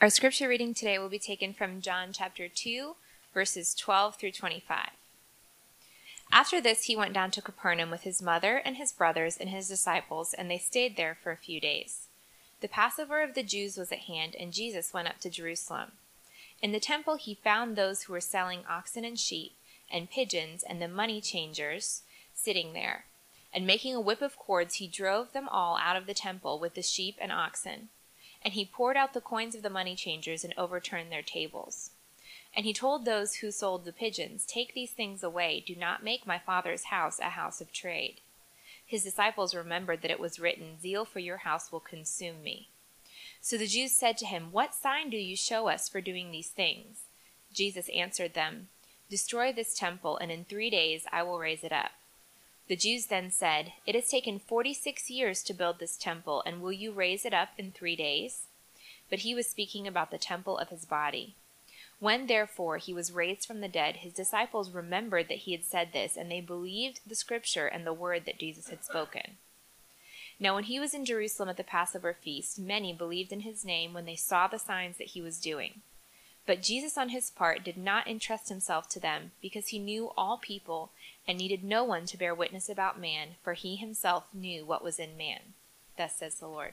Our scripture reading today will be taken from John chapter 2, verses 12 through 25. After this, he went down to Capernaum with his mother and his brothers and his disciples, and they stayed there for a few days. The Passover of the Jews was at hand, and Jesus went up to Jerusalem. In the temple, he found those who were selling oxen and sheep, and pigeons, and the money changers sitting there. And making a whip of cords, he drove them all out of the temple with the sheep and oxen. And he poured out the coins of the money changers and overturned their tables. And he told those who sold the pigeons, Take these things away. Do not make my father's house a house of trade. His disciples remembered that it was written, Zeal for your house will consume me. So the Jews said to him, What sign do you show us for doing these things? Jesus answered them, Destroy this temple, and in three days I will raise it up. The Jews then said, It has taken forty six years to build this temple, and will you raise it up in three days? But he was speaking about the temple of his body. When therefore he was raised from the dead, his disciples remembered that he had said this, and they believed the scripture and the word that Jesus had spoken. Now, when he was in Jerusalem at the Passover feast, many believed in his name when they saw the signs that he was doing. But Jesus, on his part, did not entrust himself to them, because he knew all people and needed no one to bear witness about man, for he himself knew what was in man. Thus says the Lord.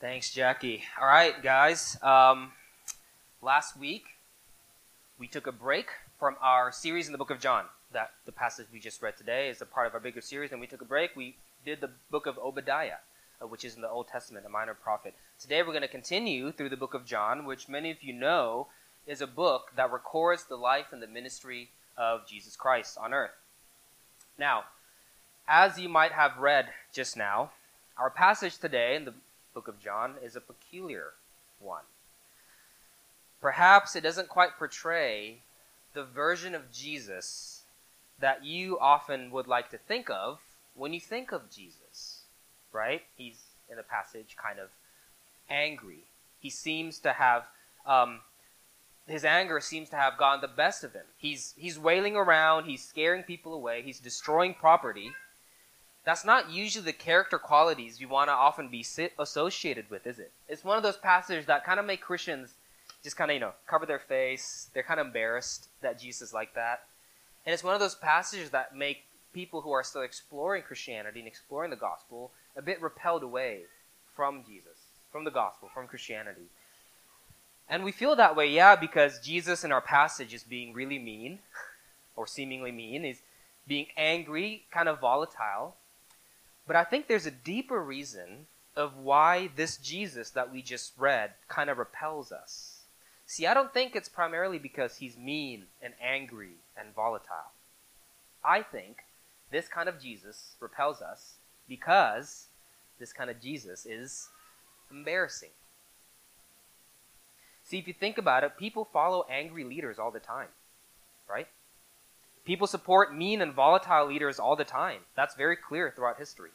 Thanks, Jackie. All right, guys. Um, last week, we took a break from our series in the book of John. That the passage we just read today is a part of our bigger series, and we took a break. We did the book of Obadiah, uh, which is in the Old Testament, a minor prophet. Today, we're going to continue through the book of John, which many of you know is a book that records the life and the ministry of Jesus Christ on earth. Now, as you might have read just now, our passage today in the book of John is a peculiar one. Perhaps it doesn't quite portray the version of Jesus that you often would like to think of when you think of Jesus, right? He's in the passage kind of angry. He seems to have, um, his anger seems to have gotten the best of him. He's, he's wailing around, he's scaring people away, he's destroying property that's not usually the character qualities you want to often be associated with, is it? It's one of those passages that kind of make Christians just kind of, you know, cover their face. They're kind of embarrassed that Jesus is like that. And it's one of those passages that make people who are still exploring Christianity and exploring the gospel a bit repelled away from Jesus, from the gospel, from Christianity. And we feel that way, yeah, because Jesus in our passage is being really mean, or seemingly mean. is being angry, kind of volatile. But I think there's a deeper reason of why this Jesus that we just read kind of repels us. See, I don't think it's primarily because he's mean and angry and volatile. I think this kind of Jesus repels us because this kind of Jesus is embarrassing. See, if you think about it, people follow angry leaders all the time, right? People support mean and volatile leaders all the time. That's very clear throughout history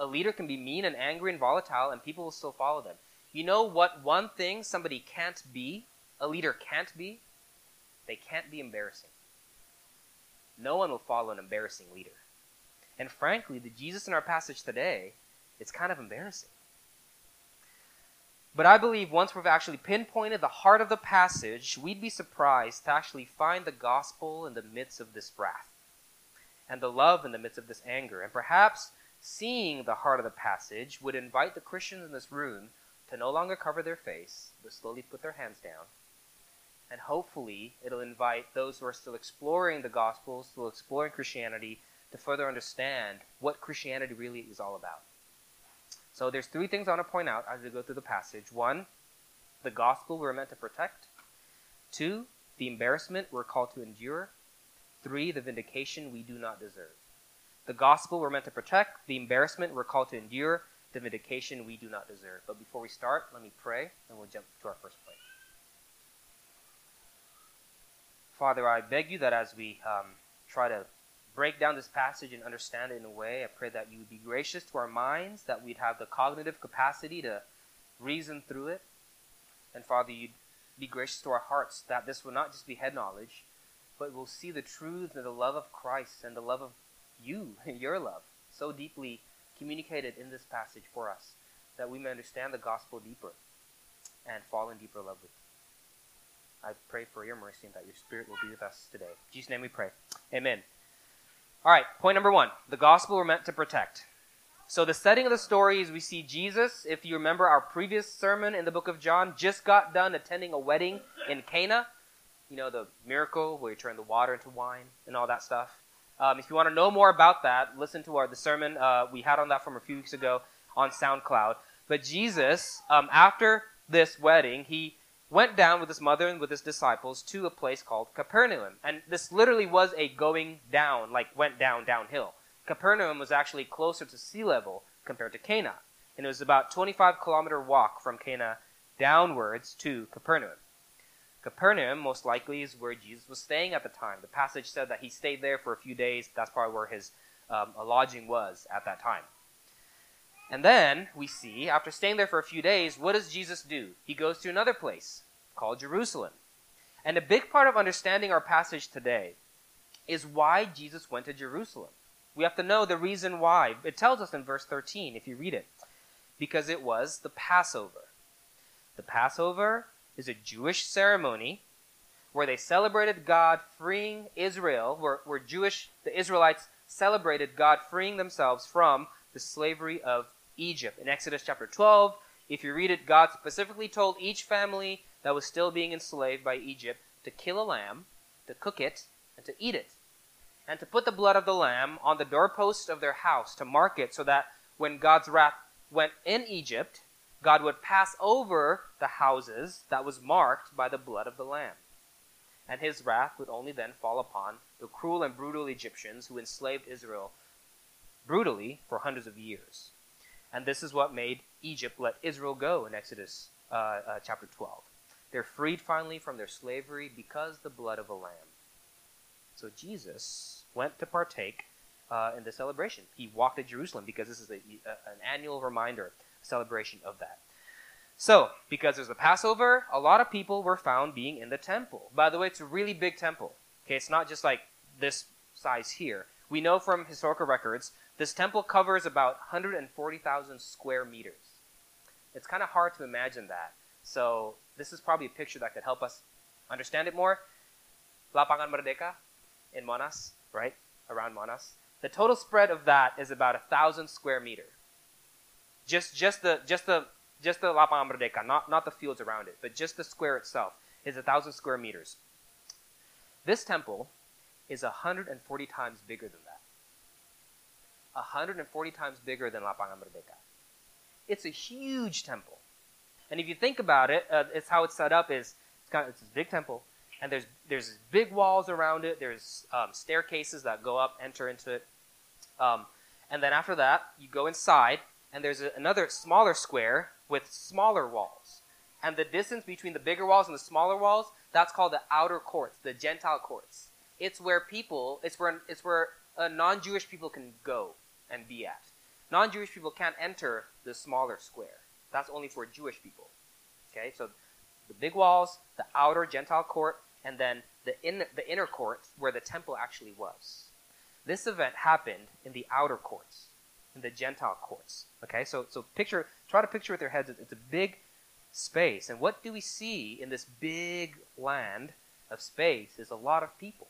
a leader can be mean and angry and volatile, and people will still follow them. You know what one thing somebody can't be, a leader can't be? They can't be embarrassing. No one will follow an embarrassing leader. And frankly, the Jesus in our passage today, it's kind of embarrassing. But I believe once we've actually pinpointed the heart of the passage, we'd be surprised to actually find the gospel in the midst of this wrath, and the love in the midst of this anger, and perhaps seeing the heart of the passage, would invite the Christians in this room to no longer cover their face, but slowly put their hands down. And hopefully, it'll invite those who are still exploring the gospel, still exploring Christianity, to further understand what Christianity really is all about. So, there's three things I want to point out as we go through the passage. One, the gospel we're meant to protect. Two, the embarrassment we're called to endure. Three, the vindication we do not deserve. The gospel we're meant to protect, the embarrassment we're called to endure, the vindication we do not deserve. But before we start, let me pray, and we'll jump to our first point. Father, I beg you that as we um, try to break down this passage and understand it in a way, I pray that you would be gracious to our minds, that we'd have the cognitive capacity to reason through it. And Father, you'd be gracious to our hearts, that this will not just be head knowledge, but we'll see the truth and the love of Christ and the love of you, your love, so deeply communicated in this passage for us. that we may understand the gospel deeper and fall in deeper love with you. I pray for your mercy and that your spirit will be with us today. In Jesus' name we pray. Amen. All right, point number one the gospel we're meant to protect. So, the setting of the story is we see Jesus, if you remember our previous sermon in the book of John, just got done attending a wedding in Cana. You know, the miracle where he turned the water into wine and all that stuff. Um, if you want to know more about that, listen to our the sermon uh, we had on that from a few weeks ago on SoundCloud. But Jesus, um, after this wedding, he went down with his mother and with his disciples to a place called Capernaum. And this literally was a going down, like went down, downhill. Capernaum was actually closer to sea level compared to Cana. And it was about 25 kilometer walk from Cana downwards to Capernaum. Capernaum, most likely, is where Jesus was staying at the time. The passage said that he stayed there for a few days. That's probably where his um, lodging was at that time. And then we see, after staying there for a few days, what does Jesus do? He goes to another place called Jerusalem. And a big part of understanding our passage today is why Jesus went to Jerusalem. We have to know the reason why. It tells us in verse 13, if you read it, because it was the Passover. The Passover is a Jewish ceremony where they celebrated God freeing Israel, where, where Jewish, the Israelites celebrated God freeing themselves from the slavery of Egypt. In Exodus chapter 12, if you read it, God specifically told each family that was still being enslaved by Egypt to kill a lamb, to cook it, and to eat it. And to put the blood of the lamb on the doorpost of their house to mark it so that when God's wrath went in Egypt, God would pass over the houses that was marked by the blood of the lamb. And his wrath would only then fall upon the cruel and brutal Egyptians who enslaved Israel brutally for hundreds of years. And this is what made Egypt let Israel go in Exodus uh, uh, chapter 12. They're freed finally from their slavery because the blood of a lamb. So Jesus went to partake uh, in the celebration. He walked to Jerusalem because this is a, a, an annual reminder, celebration of that. So, because there's the Passover, a lot of people were found being in the temple. By the way, it's a really big temple. Okay, it's not just like this size here. We know from historical records this temple covers about 140,000 square meters. It's kind of hard to imagine that. So this is probably a picture that could help us understand it more. Lapangan Merdeka in Monas, right? Around Monas. The total spread of that is about a thousand square meter. Just just the just the just the Lapangan Merdeka, not not the fields around it, but just the square itself is a thousand square meters. This temple is 140 times bigger than that. 140 times bigger than Lapangan Merdeka. It's a huge temple. And if you think about it, uh, it's how it's set up is it's, kind of, it's a big temple, and there's there's big walls around it. There's um, staircases that go up, enter into it, um, and then after that you go inside, and there's a, another smaller square with smaller walls. And the distance between the bigger walls and the smaller walls, that's called the outer courts, the Gentile courts. It's where people, it's where it's where uh, non-Jewish people can go and be at. Non Jewish people can't enter the smaller square. That's only for Jewish people. Okay, so the big walls, the outer Gentile court, and then the, in, the inner court where the temple actually was. This event happened in the outer courts, in the Gentile courts. Okay, so, so picture, try to picture with your heads, it's a big space. And what do we see in this big land of space is a lot of people.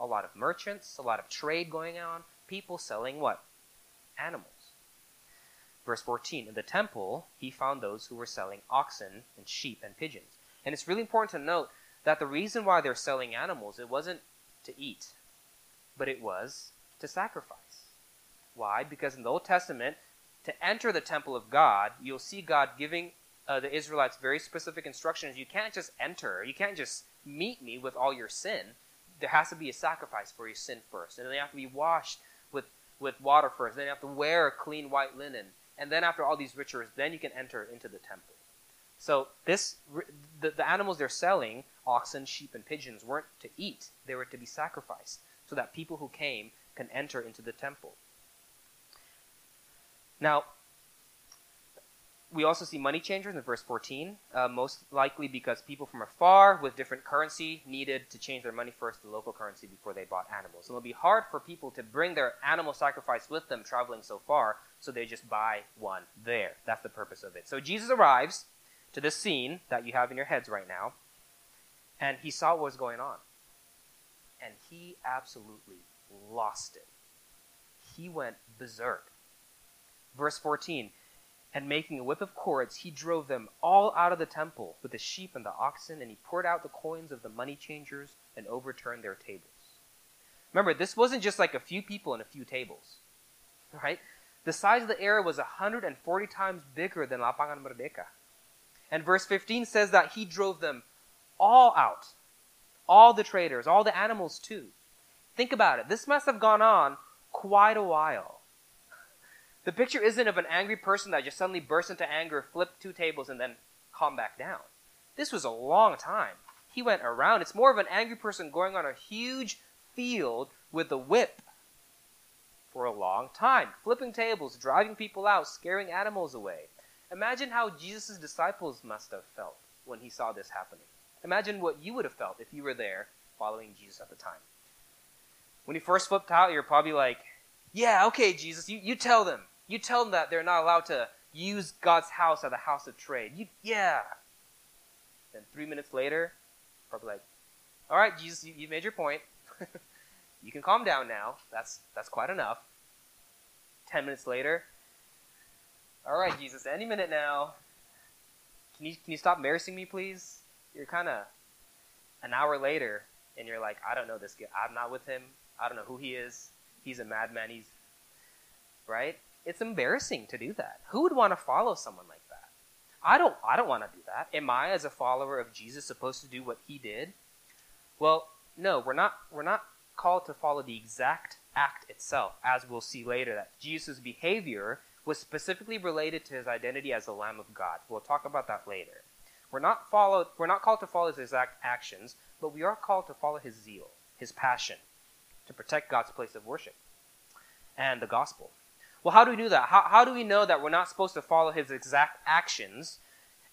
A lot of merchants, a lot of trade going on, people selling what? animals. Verse 14 In the temple, he found those who were selling oxen and sheep and pigeons. And it's really important to note that the reason why they're selling animals, it wasn't to eat, but it was to sacrifice. Why? Because in the Old Testament, to enter the temple of God, you'll see God giving uh, the Israelites very specific instructions. You can't just enter, you can't just meet me with all your sin. There has to be a sacrifice for your sin first, and then they have to be washed with with water first. Then you have to wear clean white linen. And then after all these rituals, then you can enter into the temple. So this the, the animals they're selling, oxen, sheep, and pigeons, weren't to eat. They were to be sacrificed so that people who came can enter into the temple. Now, we also see money changers in verse 14, uh, most likely because people from afar with different currency needed to change their money first to local currency before they bought animals. And it will be hard for people to bring their animal sacrifice with them traveling so far, so they just buy one there. That's the purpose of it. So Jesus arrives to this scene that you have in your heads right now, and he saw what was going on. And he absolutely lost it. He went berserk. Verse 14 and making a whip of cords, he drove them all out of the temple with the sheep and the oxen, and he poured out the coins of the money changers and overturned their tables. Remember, this wasn't just like a few people and a few tables, right? The size of the area was 140 times bigger than Lapangan Merdeka. And verse 15 says that he drove them all out. All the traders, all the animals too. Think about it. This must have gone on quite a while. The picture isn't of an angry person that just suddenly burst into anger, flipped two tables, and then calmed back down. This was a long time. He went around. It's more of an angry person going on a huge field with a whip for a long time, flipping tables, driving people out, scaring animals away. Imagine how Jesus' disciples must have felt when he saw this happening. Imagine what you would have felt if you were there following Jesus at the time. When he first flipped out, you're probably like, Yeah, okay, Jesus, you, you tell them. You tell them that they're not allowed to use God's house as a house of trade. You, yeah. Then three minutes later, probably like, all right, Jesus, you, you made your point. you can calm down now. That's that's quite enough. Ten minutes later, all right, Jesus, any minute now. Can you can you stop embarrassing me, please? You're kind of an hour later, and you're like, I don't know this guy. I'm not with him. I don't know who he is. He's a madman. He's right it's embarrassing to do that. Who would want to follow someone like that? I don't I don't want to do that. Am I as a follower of Jesus supposed to do what he did? Well, no, we're not we're not called to follow the exact act itself, as we'll see later that Jesus' behavior was specifically related to his identity as the Lamb of God. We'll talk about that later. We're not followed we're not called to follow his exact actions, but we are called to follow his zeal, his passion, to protect God's place of worship and the gospel. Well, how do we do that? How, how do we know that we're not supposed to follow his exact actions?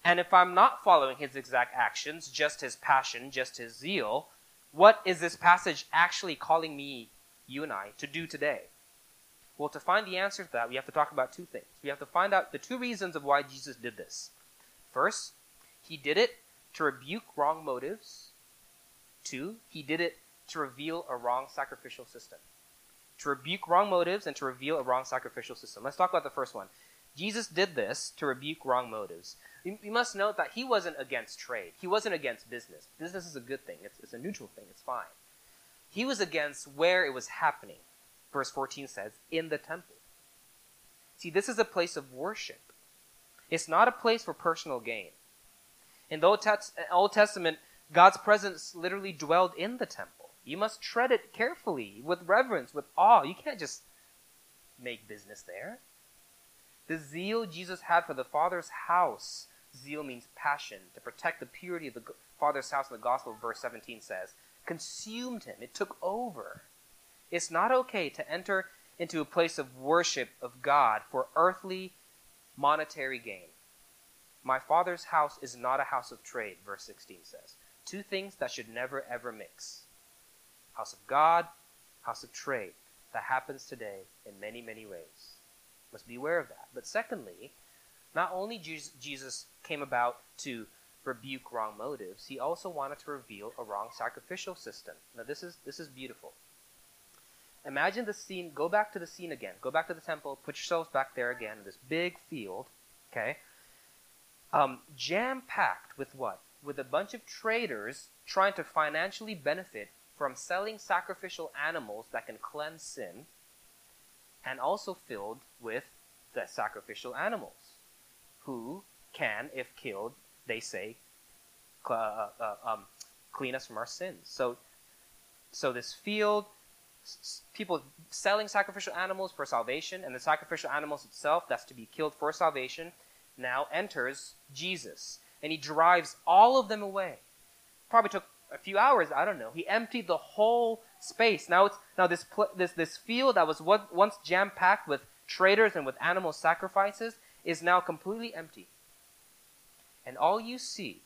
And if I'm not following his exact actions, just his passion, just his zeal, what is this passage actually calling me, you and I, to do today? Well, to find the answer to that, we have to talk about two things. We have to find out the two reasons of why Jesus did this. First, he did it to rebuke wrong motives. Two, he did it to reveal a wrong sacrificial system to rebuke wrong motives and to reveal a wrong sacrificial system. Let's talk about the first one. Jesus did this to rebuke wrong motives. We must note that he wasn't against trade. He wasn't against business. Business is a good thing. It's, it's a neutral thing. It's fine. He was against where it was happening. Verse 14 says, in the temple. See, this is a place of worship. It's not a place for personal gain. In the Old Testament, God's presence literally dwelled in the temple. You must tread it carefully, with reverence, with awe. You can't just make business there. The zeal Jesus had for the Father's house, zeal means passion, to protect the purity of the Father's house in the Gospel, verse 17 says, consumed him. It took over. It's not okay to enter into a place of worship of God for earthly monetary gain. My Father's house is not a house of trade, verse 16 says. Two things that should never ever mix house of God, house of trade. That happens today in many, many ways. Must be aware of that. But secondly, not only Jesus came about to rebuke wrong motives, he also wanted to reveal a wrong sacrificial system. Now this is this is beautiful. Imagine the scene, go back to the scene again. Go back to the temple, put yourselves back there again, in this big field, okay? Um, jam packed with what? With a bunch of traders trying to financially benefit from selling sacrificial animals that can cleanse sin, and also filled with the sacrificial animals, who can, if killed, they say, uh, uh, uh, um, clean us from our sins. So, so this field, s- people selling sacrificial animals for salvation, and the sacrificial animals itself, that's to be killed for salvation, now enters Jesus, and he drives all of them away. Probably took a few hours, I don't know. He emptied the whole space. Now it's now this this this field that was once jam packed with traders and with animal sacrifices is now completely empty. And all you see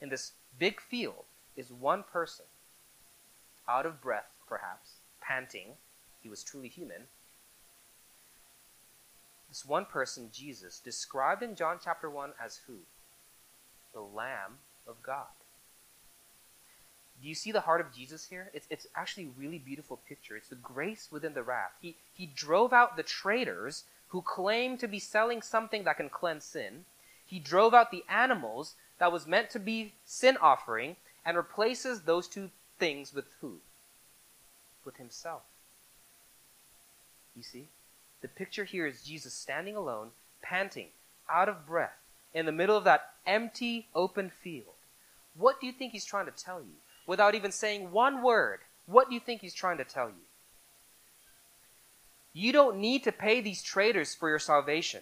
in this big field is one person, out of breath, perhaps, panting. He was truly human. This one person, Jesus, described in John chapter 1 as who? The Lamb of God. Do you see the heart of Jesus here? It's, it's actually a really beautiful picture. It's the grace within the wrath. He, he drove out the traitors who claim to be selling something that can cleanse sin. He drove out the animals that was meant to be sin offering and replaces those two things with who? With himself. You see? The picture here is Jesus standing alone, panting, out of breath, in the middle of that empty, open field. What do you think he's trying to tell you? Without even saying one word, what do you think he's trying to tell you? You don't need to pay these traders for your salvation.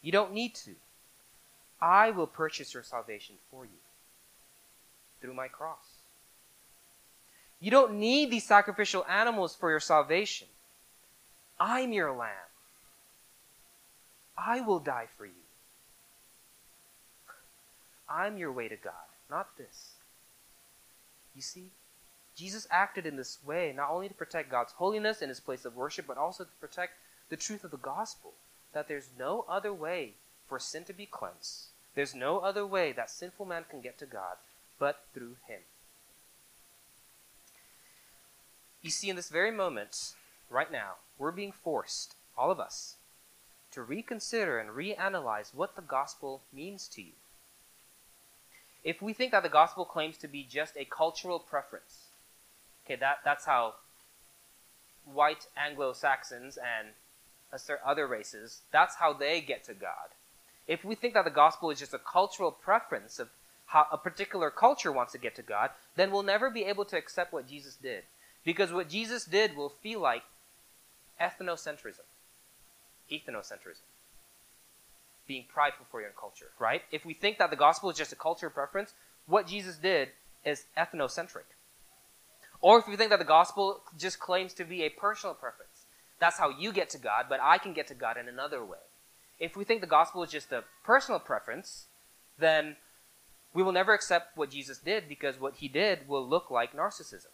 You don't need to. I will purchase your salvation for you through my cross. You don't need these sacrificial animals for your salvation. I'm your lamb. I will die for you. I'm your way to God, not this. You see, Jesus acted in this way not only to protect God's holiness in his place of worship, but also to protect the truth of the gospel that there's no other way for sin to be cleansed. There's no other way that sinful man can get to God but through him. You see, in this very moment, right now, we're being forced, all of us, to reconsider and reanalyze what the gospel means to you. If we think that the gospel claims to be just a cultural preference, okay, that, that's how white Anglo Saxons and other races, that's how they get to God. If we think that the gospel is just a cultural preference of how a particular culture wants to get to God, then we'll never be able to accept what Jesus did. Because what Jesus did will feel like ethnocentrism, ethnocentrism, being prideful for your culture, right? If we think that the gospel is just a culture preference, what Jesus did is ethnocentric. Or if we think that the gospel just claims to be a personal preference, that's how you get to God, but I can get to God in another way. If we think the gospel is just a personal preference, then we will never accept what Jesus did because what he did will look like narcissism.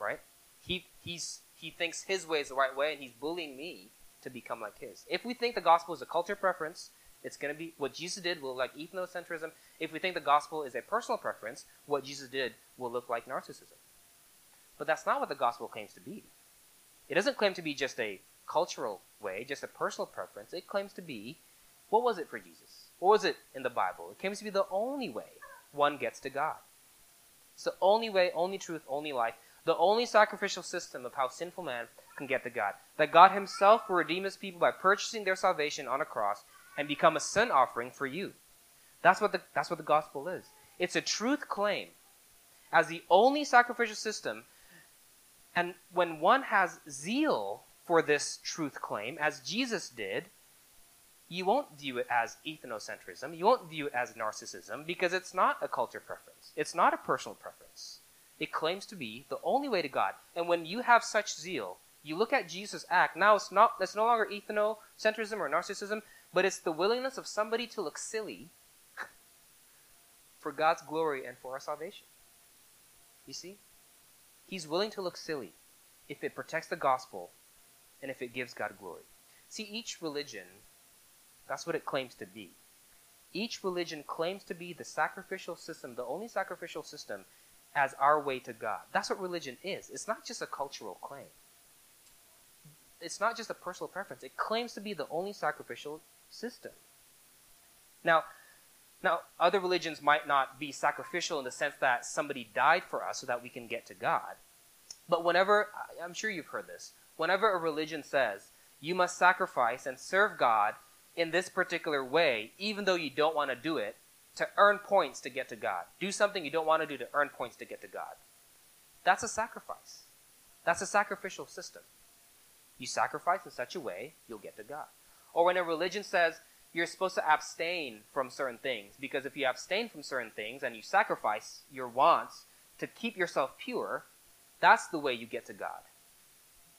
Right? He, he's he thinks his way is the right way and he's bullying me to become like his. If we think the gospel is a culture preference, it's going to be what Jesus did will look like ethnocentrism. If we think the gospel is a personal preference, what Jesus did will look like narcissism. But that's not what the gospel claims to be. It doesn't claim to be just a cultural way, just a personal preference. It claims to be what was it for Jesus? What was it in the Bible? It claims to be the only way one gets to God. It's the only way, only truth, only life the only sacrificial system of how sinful man can get to God. That God himself will redeem his people by purchasing their salvation on a cross and become a sin offering for you. That's what the, that's what the gospel is. It's a truth claim as the only sacrificial system. And when one has zeal for this truth claim, as Jesus did, you won't view it as ethnocentrism. You won't view it as narcissism because it's not a culture preference. It's not a personal preference. It claims to be the only way to God. And when you have such zeal, you look at Jesus' act. Now it's not it's no longer ethnocentrism or narcissism, but it's the willingness of somebody to look silly for God's glory and for our salvation. You see? He's willing to look silly if it protects the gospel and if it gives God glory. See, each religion, that's what it claims to be. Each religion claims to be the sacrificial system, the only sacrificial system as our way to God. That's what religion is. It's not just a cultural claim. It's not just a personal preference. It claims to be the only sacrificial system. Now, now other religions might not be sacrificial in the sense that somebody died for us so that we can get to God. But whenever I'm sure you've heard this, whenever a religion says you must sacrifice and serve God in this particular way, even though you don't want to do it, to earn points to get to God. Do something you don't want to do to earn points to get to God. That's a sacrifice. That's a sacrificial system. You sacrifice in such a way, you'll get to God. Or when a religion says you're supposed to abstain from certain things, because if you abstain from certain things and you sacrifice your wants to keep yourself pure, that's the way you get to God.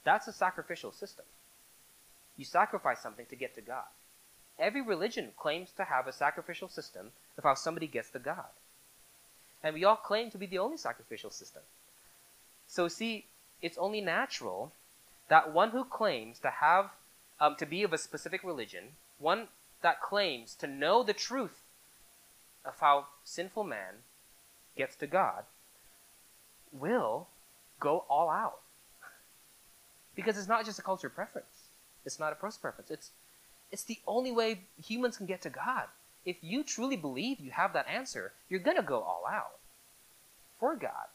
That's a sacrificial system. you sacrifice something to get to God. Every religion claims to have a sacrificial system of how somebody gets to God. And we all claim to be the only sacrificial system. So, see, it's only natural that one who claims to have, um, to be of a specific religion, one that claims to know the truth of how sinful man gets to God, will go all out. Because it's not just a culture preference. It's not a personal preference. It's it's the only way humans can get to God. If you truly believe you have that answer, you're going to go all out for God.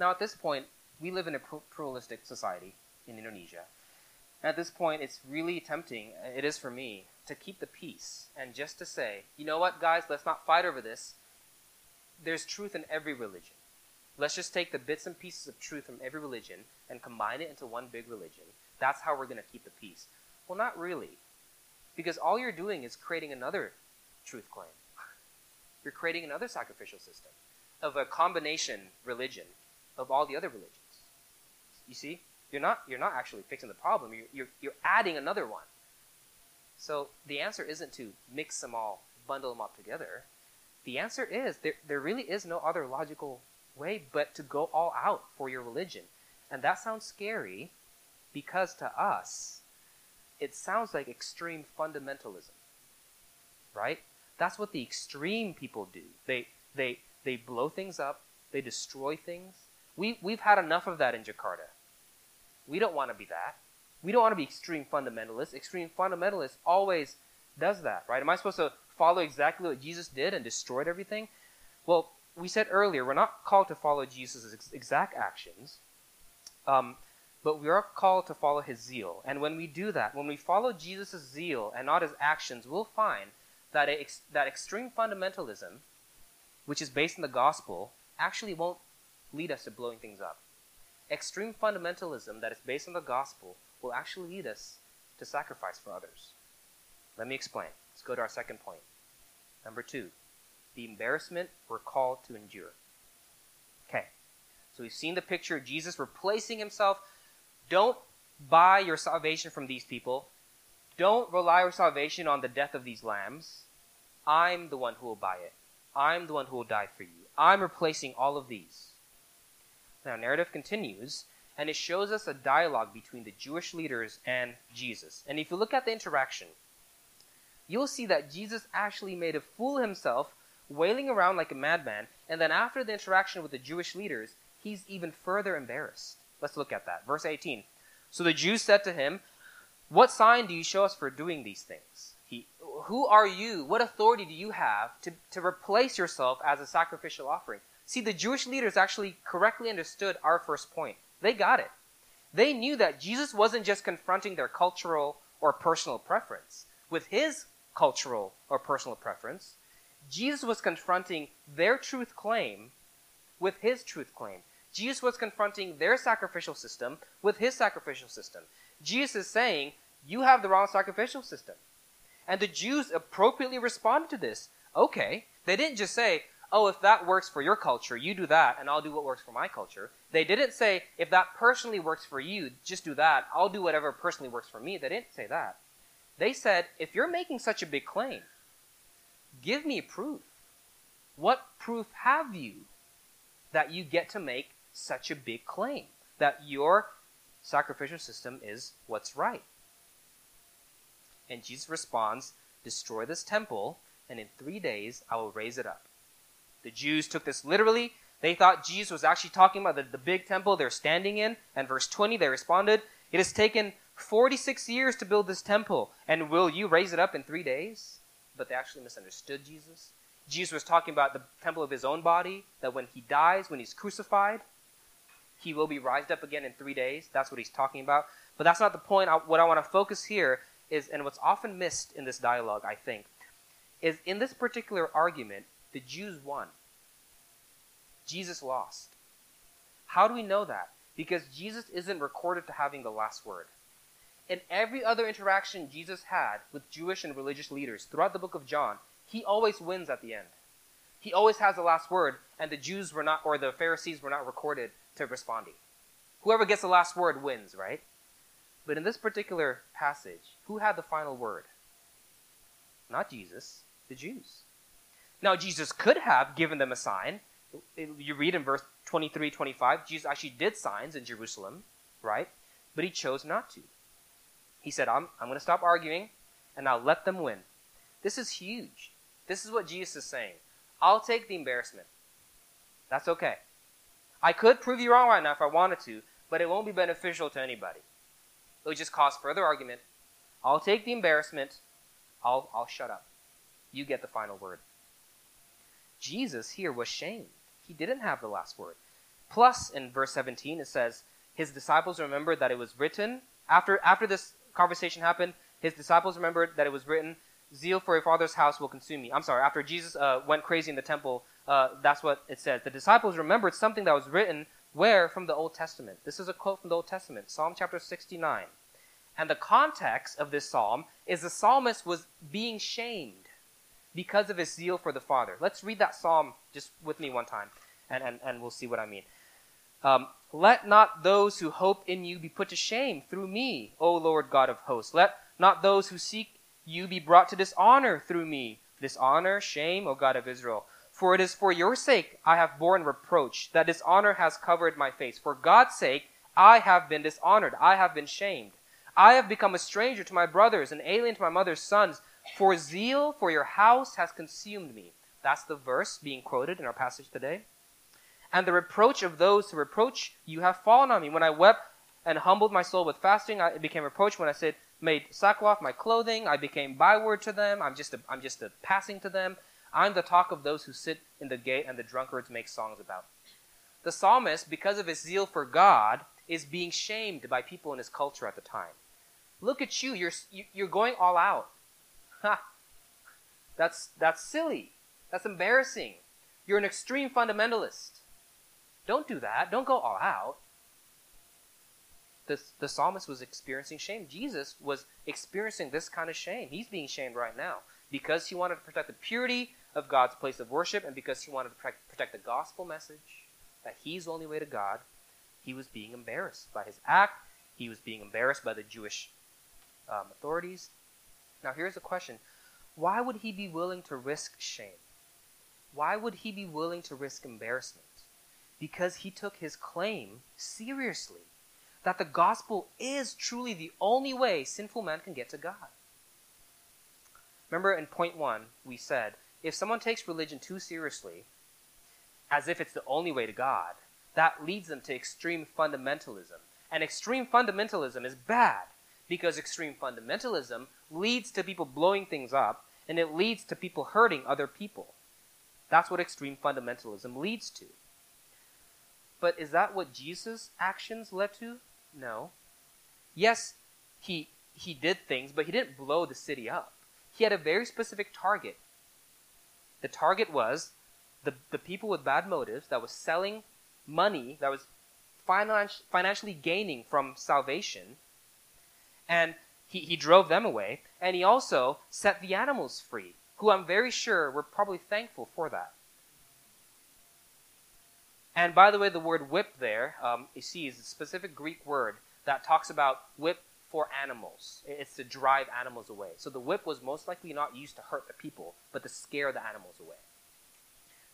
Now, at this point, we live in a pluralistic society in Indonesia. At this point, it's really tempting, uh, it is for me, to keep the peace and just to say, you know what, guys, let's not fight over this. There's truth in every religion. Let's just take the bits and pieces of truth from every religion and combine it into one big religion. That's how we're going to keep the peace. Well, not really. Because all you're doing is creating another truth claim. You're creating another sacrificial system of a combination religion of all the other religions. You see? You're not, you're not actually fixing the problem, you're, you're, you're adding another one. So the answer isn't to mix them all, bundle them up together. The answer is there, there really is no other logical way but to go all out for your religion. And that sounds scary because to us, it sounds like extreme fundamentalism. Right? That's what the extreme people do. They they they blow things up, they destroy things. We we've had enough of that in Jakarta. We don't want to be that. We don't want to be extreme fundamentalists. Extreme fundamentalists always does that, right? Am I supposed to follow exactly what Jesus did and destroyed everything? Well, we said earlier, we're not called to follow Jesus' exact actions. Um, but we are called to follow his zeal. And when we do that, when we follow Jesus' zeal and not his actions, we'll find that, ex- that extreme fundamentalism, which is based in the gospel, actually won't lead us to blowing things up. Extreme fundamentalism that is based on the gospel will actually lead us to sacrifice for others. Let me explain. Let's go to our second point. Number two, the embarrassment we're called to endure. Okay, so we've seen the picture of Jesus replacing himself don't buy your salvation from these people. Don't rely your salvation on the death of these lambs. I'm the one who will buy it. I'm the one who will die for you. I'm replacing all of these. Now, narrative continues, and it shows us a dialogue between the Jewish leaders and Jesus. And if you look at the interaction, you'll see that Jesus actually made a fool himself, wailing around like a madman, and then after the interaction with the Jewish leaders, he's even further embarrassed. Let's look at that. Verse 18. So the Jews said to him, What sign do you show us for doing these things? He, who are you? What authority do you have to, to replace yourself as a sacrificial offering? See, the Jewish leaders actually correctly understood our first point. They got it. They knew that Jesus wasn't just confronting their cultural or personal preference. With his cultural or personal preference, Jesus was confronting their truth claim with his truth claim. Jesus was confronting their sacrificial system with his sacrificial system. Jesus is saying, You have the wrong sacrificial system. And the Jews appropriately responded to this. Okay. They didn't just say, Oh, if that works for your culture, you do that, and I'll do what works for my culture. They didn't say, If that personally works for you, just do that. I'll do whatever personally works for me. They didn't say that. They said, If you're making such a big claim, give me proof. What proof have you that you get to make such a big claim that your sacrificial system is what's right. And Jesus responds, Destroy this temple, and in three days I will raise it up. The Jews took this literally. They thought Jesus was actually talking about the, the big temple they're standing in. And verse 20, they responded, It has taken 46 years to build this temple, and will you raise it up in three days? But they actually misunderstood Jesus. Jesus was talking about the temple of his own body, that when he dies, when he's crucified, he will be raised up again in three days. That's what he's talking about. But that's not the point. what I want to focus here is, and what's often missed in this dialogue, I think, is in this particular argument, the Jews won. Jesus lost. How do we know that? Because Jesus isn't recorded to having the last word. In every other interaction Jesus had with Jewish and religious leaders throughout the book of John, he always wins at the end. He always has the last word, and the Jews were not, or the Pharisees were not recorded to responding. Whoever gets the last word wins, right? But in this particular passage, who had the final word? Not Jesus, the Jews. Now, Jesus could have given them a sign. You read in verse 23 25, Jesus actually did signs in Jerusalem, right? But he chose not to. He said, I'm, I'm going to stop arguing and I'll let them win. This is huge. This is what Jesus is saying. I'll take the embarrassment. That's okay. I could prove you wrong right now if I wanted to, but it won't be beneficial to anybody. It would just cause further argument. I'll take the embarrassment. I'll, I'll shut up. You get the final word. Jesus here was shamed. He didn't have the last word. Plus, in verse 17, it says, His disciples remembered that it was written, after, after this conversation happened, his disciples remembered that it was written, Zeal for your father's house will consume me. I'm sorry, after Jesus uh, went crazy in the temple, uh, that's what it says. The disciples remembered something that was written where? From the Old Testament. This is a quote from the Old Testament, Psalm chapter 69. And the context of this psalm is the psalmist was being shamed because of his zeal for the Father. Let's read that psalm just with me one time, and, and, and we'll see what I mean. Um, Let not those who hope in you be put to shame through me, O Lord God of hosts. Let not those who seek you be brought to dishonor through me. Dishonor, shame, O God of Israel. For it is for your sake I have borne reproach, that dishonor has covered my face. For God's sake I have been dishonored, I have been shamed. I have become a stranger to my brothers, an alien to my mother's sons. For zeal for your house has consumed me. That's the verse being quoted in our passage today. And the reproach of those who reproach you have fallen on me. When I wept and humbled my soul with fasting, I became reproached. When I said, made sackcloth my clothing, I became byword to them. I'm just a, I'm just a passing to them. I'm the talk of those who sit in the gate and the drunkards make songs about. The psalmist, because of his zeal for God, is being shamed by people in his culture at the time. Look at you, you're, you're going all out. Ha! That's, that's silly. That's embarrassing. You're an extreme fundamentalist. Don't do that. Don't go all out. The, the psalmist was experiencing shame. Jesus was experiencing this kind of shame. He's being shamed right now because he wanted to protect the purity of God's place of worship and because he wanted to protect the gospel message that he's the only way to God, he was being embarrassed by his act. He was being embarrassed by the Jewish um, authorities. Now, here's the question why would he be willing to risk shame? Why would he be willing to risk embarrassment? Because he took his claim seriously that the gospel is truly the only way sinful man can get to God. Remember in point one, we said if someone takes religion too seriously, as if it's the only way to God, that leads them to extreme fundamentalism. And extreme fundamentalism is bad because extreme fundamentalism leads to people blowing things up and it leads to people hurting other people. That's what extreme fundamentalism leads to. But is that what Jesus' actions led to? No. Yes, he he did things, but he didn't blow the city up. He had a very specific target the target was the, the people with bad motives that was selling money, that was finan- financially gaining from salvation. And he, he drove them away. And he also set the animals free, who I'm very sure were probably thankful for that. And by the way, the word whip there, um, you see, is a specific Greek word that talks about whip for animals. It's to drive animals away. So the whip was most likely not used to hurt the people, but to scare the animals away.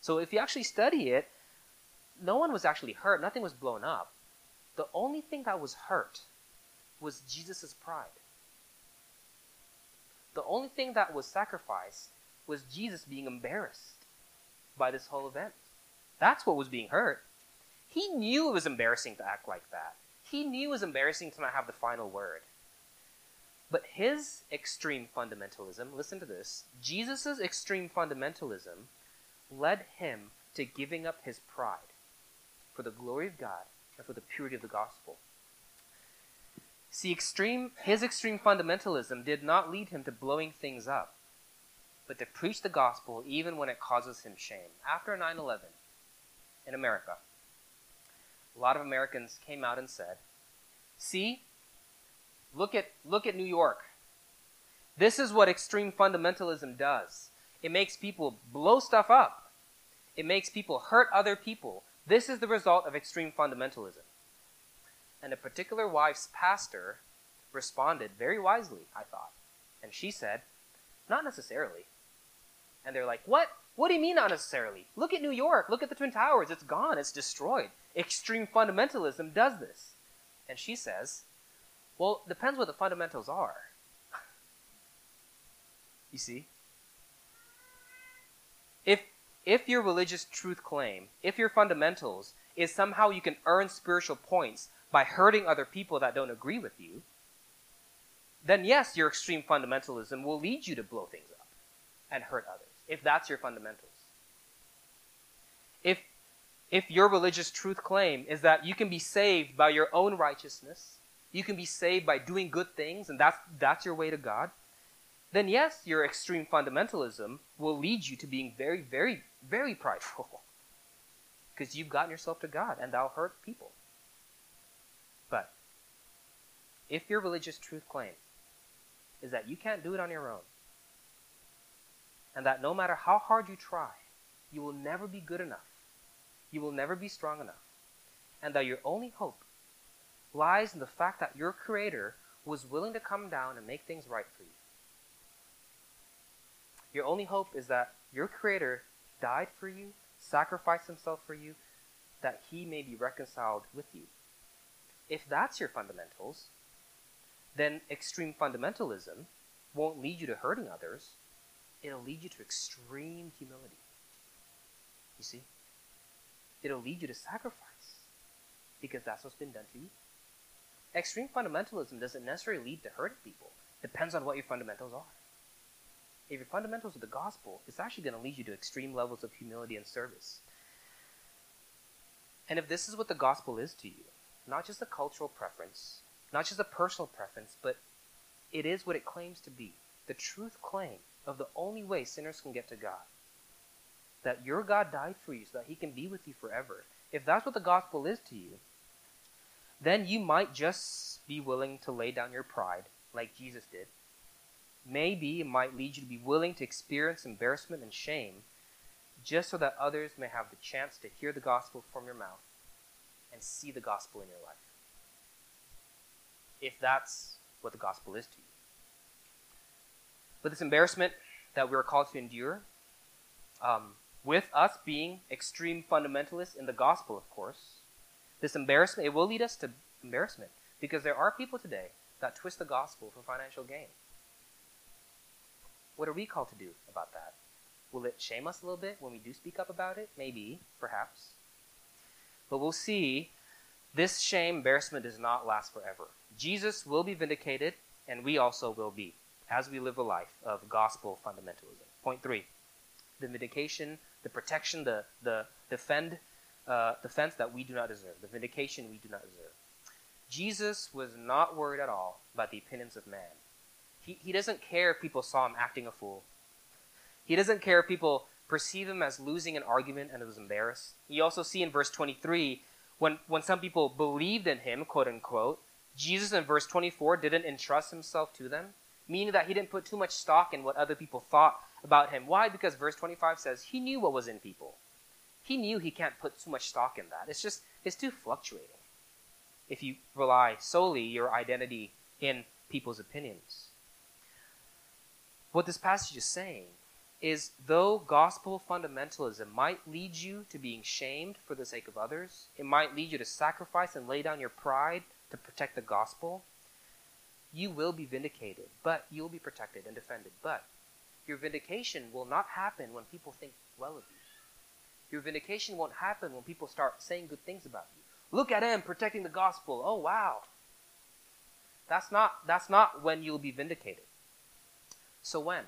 So if you actually study it, no one was actually hurt, nothing was blown up. The only thing that was hurt was Jesus' pride. The only thing that was sacrificed was Jesus being embarrassed by this whole event. That's what was being hurt. He knew it was embarrassing to act like that. He knew it was embarrassing to not have the final word. But his extreme fundamentalism, listen to this, Jesus' extreme fundamentalism led him to giving up his pride for the glory of God and for the purity of the gospel. See, extreme, his extreme fundamentalism did not lead him to blowing things up, but to preach the gospel even when it causes him shame. After 9 11 in America, a lot of Americans came out and said, See, Look at, look at New York. This is what extreme fundamentalism does it makes people blow stuff up, it makes people hurt other people. This is the result of extreme fundamentalism. And a particular wife's pastor responded very wisely, I thought. And she said, Not necessarily. And they're like, What? What do you mean not necessarily? Look at New York. Look at the Twin Towers. It's gone. It's destroyed. Extreme fundamentalism does this. And she says, Well, it depends what the fundamentals are. you see? If if your religious truth claim, if your fundamentals is somehow you can earn spiritual points by hurting other people that don't agree with you, then yes, your extreme fundamentalism will lead you to blow things up and hurt others if that's your fundamentals. If, if your religious truth claim is that you can be saved by your own righteousness, you can be saved by doing good things, and that's, that's your way to God, then yes, your extreme fundamentalism will lead you to being very, very, very prideful. Because you've gotten yourself to God, and that'll hurt people. But if your religious truth claim is that you can't do it on your own, and that no matter how hard you try, you will never be good enough. You will never be strong enough. And that your only hope lies in the fact that your Creator was willing to come down and make things right for you. Your only hope is that your Creator died for you, sacrificed Himself for you, that He may be reconciled with you. If that's your fundamentals, then extreme fundamentalism won't lead you to hurting others, it'll lead you to extreme humility. You see? It'll lead you to sacrifice because that's what's been done to you. Extreme fundamentalism doesn't necessarily lead to hurting people. Depends on what your fundamentals are. If your fundamentals are the gospel, it's actually going to lead you to extreme levels of humility and service. And if this is what the gospel is to you, not just a cultural preference, not just a personal preference, but it is what it claims to be the truth claim of the only way sinners can get to God. That your God died for you so that he can be with you forever. If that's what the gospel is to you, then you might just be willing to lay down your pride like Jesus did. Maybe it might lead you to be willing to experience embarrassment and shame just so that others may have the chance to hear the gospel from your mouth and see the gospel in your life. If that's what the gospel is to you. But this embarrassment that we are called to endure, um, with us being extreme fundamentalists in the gospel, of course, this embarrassment, it will lead us to embarrassment because there are people today that twist the gospel for financial gain. What are we called to do about that? Will it shame us a little bit when we do speak up about it? Maybe, perhaps. But we'll see this shame, embarrassment does not last forever. Jesus will be vindicated, and we also will be as we live a life of gospel fundamentalism. Point three the vindication, the protection, the, the defend, uh, defense that we do not deserve, the vindication we do not deserve. Jesus was not worried at all about the opinions of man. He, he doesn't care if people saw him acting a fool. He doesn't care if people perceive him as losing an argument and was embarrassed. You also see in verse 23 when, when some people believed in him, quote unquote, Jesus in verse 24 didn't entrust himself to them meaning that he didn't put too much stock in what other people thought about him. Why? Because verse 25 says he knew what was in people. He knew he can't put too much stock in that. It's just, it's too fluctuating if you rely solely your identity in people's opinions. What this passage is saying is though gospel fundamentalism might lead you to being shamed for the sake of others, it might lead you to sacrifice and lay down your pride to protect the gospel, you will be vindicated, but you will be protected and defended. But your vindication will not happen when people think well of you. Your vindication won't happen when people start saying good things about you. Look at him protecting the gospel. Oh wow. That's not that's not when you'll be vindicated. So when?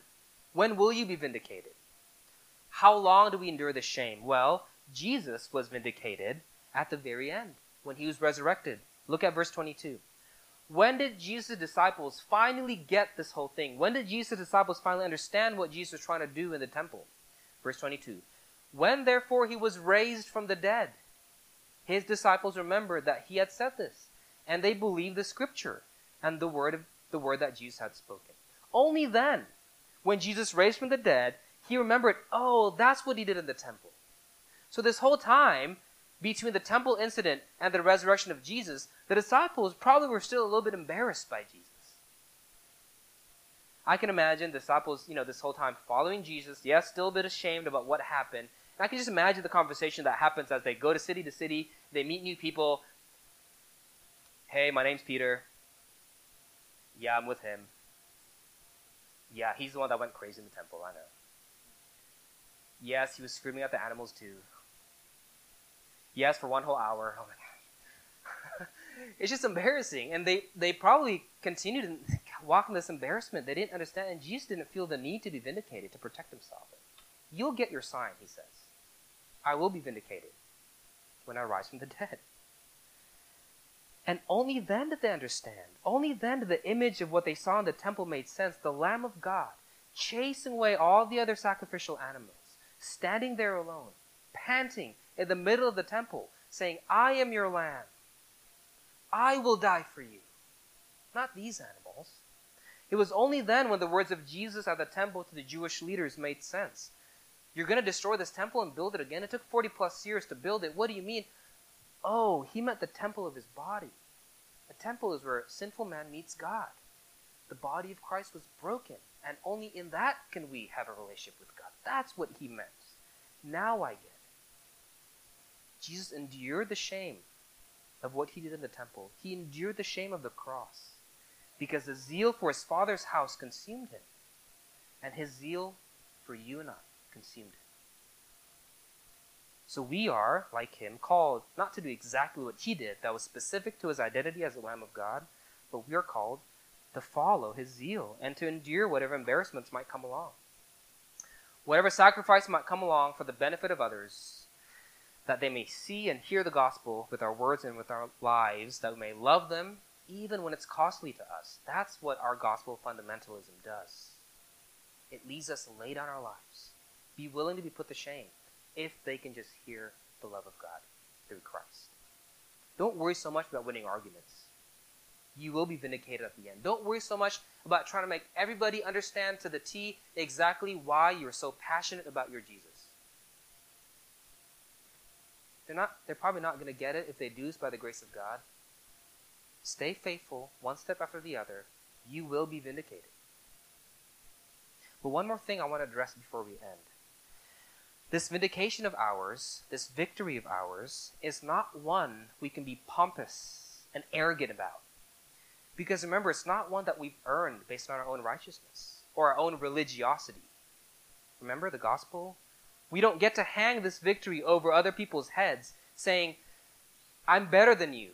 When will you be vindicated? How long do we endure this shame? Well, Jesus was vindicated at the very end when he was resurrected. Look at verse 22. When did Jesus' disciples finally get this whole thing? When did Jesus' disciples finally understand what Jesus was trying to do in the temple? Verse 22. When therefore he was raised from the dead, his disciples remembered that he had said this, and they believed the scripture and the word of the word that Jesus had spoken. Only then, when Jesus raised from the dead, he remembered, oh, that's what he did in the temple. So this whole time, between the temple incident and the resurrection of Jesus, the disciples probably were still a little bit embarrassed by Jesus. I can imagine disciples, you know, this whole time following Jesus, yes, still a bit ashamed about what happened. I can just imagine the conversation that happens as they go to city to city, they meet new people. Hey, my name's Peter. Yeah, I'm with him. Yeah, he's the one that went crazy in the temple, I know. Yes, he was screaming at the animals too. Yes, for one whole hour. Oh my god. it's just embarrassing. And they, they probably continued in this embarrassment. They didn't understand, and Jesus didn't feel the need to be vindicated, to protect himself. You'll get your sign, he says. I will be vindicated when I rise from the dead. And only then did they understand. Only then did the image of what they saw in the temple made sense. The Lamb of God chasing away all the other sacrificial animals, standing there alone, panting in the middle of the temple, saying, I am your lamb. I will die for you. Not these animals. It was only then when the words of Jesus at the temple to the Jewish leaders made sense. You're going to destroy this temple and build it again? It took 40 plus years to build it. What do you mean? Oh, he meant the temple of his body. The temple is where a sinful man meets God. The body of Christ was broken, and only in that can we have a relationship with God. That's what he meant. Now I get it. Jesus endured the shame of what he did in the temple. He endured the shame of the cross because the zeal for his father's house consumed him, and his zeal for you and I consumed him. So we are, like him, called not to do exactly what he did, that was specific to his identity as the Lamb of God, but we are called to follow his zeal and to endure whatever embarrassments might come along. Whatever sacrifice might come along for the benefit of others, that they may see and hear the gospel with our words and with our lives, that we may love them even when it's costly to us. That's what our gospel fundamentalism does. It leads us to lay down our lives, be willing to be put to shame, if they can just hear the love of God through Christ. Don't worry so much about winning arguments. You will be vindicated at the end. Don't worry so much about trying to make everybody understand to the T exactly why you're so passionate about your Jesus. They're not they're probably not going to get it. If they do, it's by the grace of God. Stay faithful, one step after the other. You will be vindicated. But one more thing I want to address before we end. This vindication of ours, this victory of ours, is not one we can be pompous and arrogant about. Because remember, it's not one that we've earned based on our own righteousness or our own religiosity. Remember the gospel? We don't get to hang this victory over other people's heads saying, I'm better than you.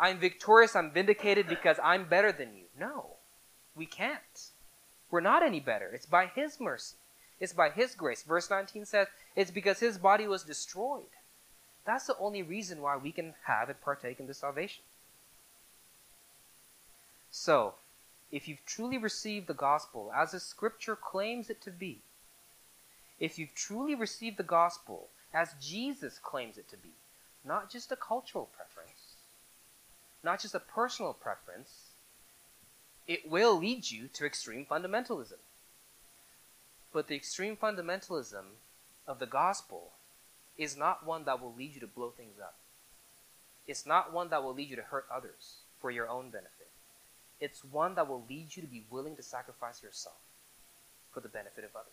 I'm victorious, I'm vindicated because I'm better than you. No, we can't. We're not any better. It's by His mercy. It's by His grace. Verse 19 says, It's because His body was destroyed. That's the only reason why we can have and partake in the salvation. So, if you've truly received the gospel as the scripture claims it to be, if you've truly received the gospel as Jesus claims it to be, not just a cultural preference, not just a personal preference, it will lead you to extreme fundamentalism. But the extreme fundamentalism of the gospel is not one that will lead you to blow things up. It's not one that will lead you to hurt others for your own benefit. It's one that will lead you to be willing to sacrifice yourself for the benefit of others.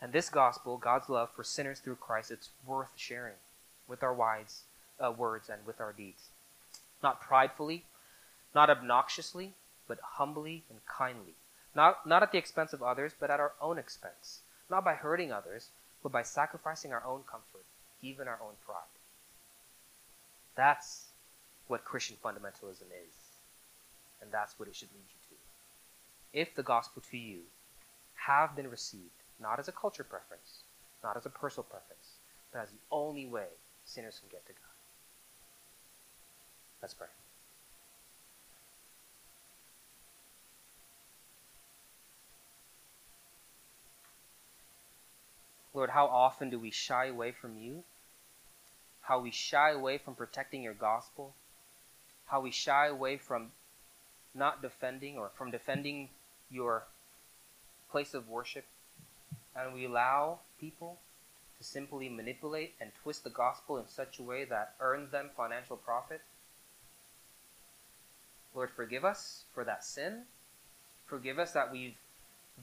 And this gospel, God's love for sinners through Christ, it's worth sharing with our wise, uh, words and with our deeds. Not pridefully, not obnoxiously, but humbly and kindly. Not, not at the expense of others, but at our own expense. Not by hurting others, but by sacrificing our own comfort, even our own pride. That's what Christian fundamentalism is. And that's what it should lead you to. If the gospel to you have been received, not as a culture preference, not as a personal preference, but as the only way sinners can get to God. Let's pray. Lord, how often do we shy away from you? How we shy away from protecting your gospel? How we shy away from not defending or from defending your place of worship? And we allow people to simply manipulate and twist the gospel in such a way that earns them financial profit? Lord, forgive us for that sin. Forgive us that we've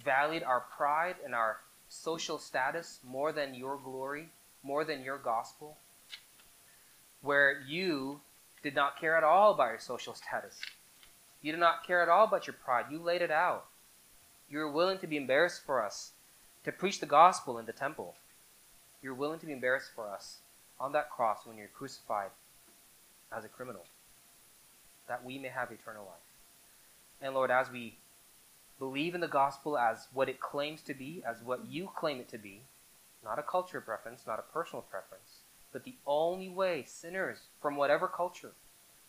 valued our pride and our social status more than your glory, more than your gospel, where you did not care at all about your social status. You did not care at all about your pride. You laid it out. You were willing to be embarrassed for us to preach the gospel in the temple. You're willing to be embarrassed for us on that cross when you're crucified as a criminal, that we may have eternal life. And Lord, as we believe in the gospel as what it claims to be, as what you claim it to be, not a culture preference, not a personal preference, but the only way sinners from whatever culture,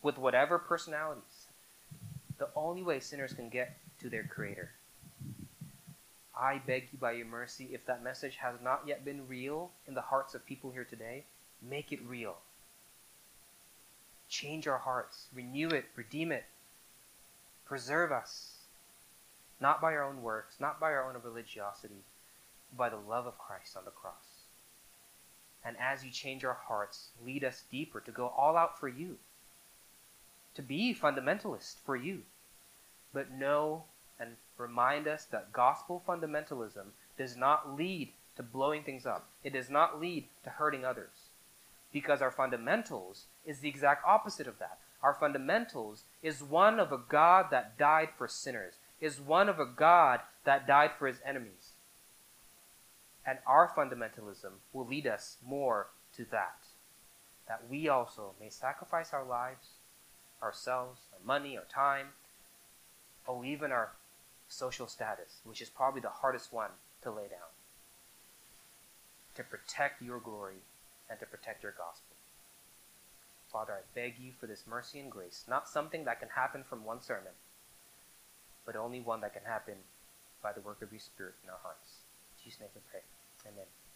with whatever personalities, the only way sinners can get to their Creator. I beg you by your mercy, if that message has not yet been real in the hearts of people here today, make it real. Change our hearts, renew it, redeem it, preserve us not by our own works, not by our own religiosity, but by the love of Christ on the cross. And as you change our hearts, lead us deeper to go all out for you, to be fundamentalist for you, but know and remind us that gospel fundamentalism does not lead to blowing things up. It does not lead to hurting others. Because our fundamentals is the exact opposite of that. Our fundamentals is one of a God that died for sinners is one of a God that died for his enemies. And our fundamentalism will lead us more to that. That we also may sacrifice our lives, ourselves, our money, our time, or even our social status, which is probably the hardest one to lay down, to protect your glory and to protect your gospel. Father, I beg you for this mercy and grace, not something that can happen from one sermon, but only one that can happen by the work of your Spirit in our hearts. In Jesus' name we pray. Amen.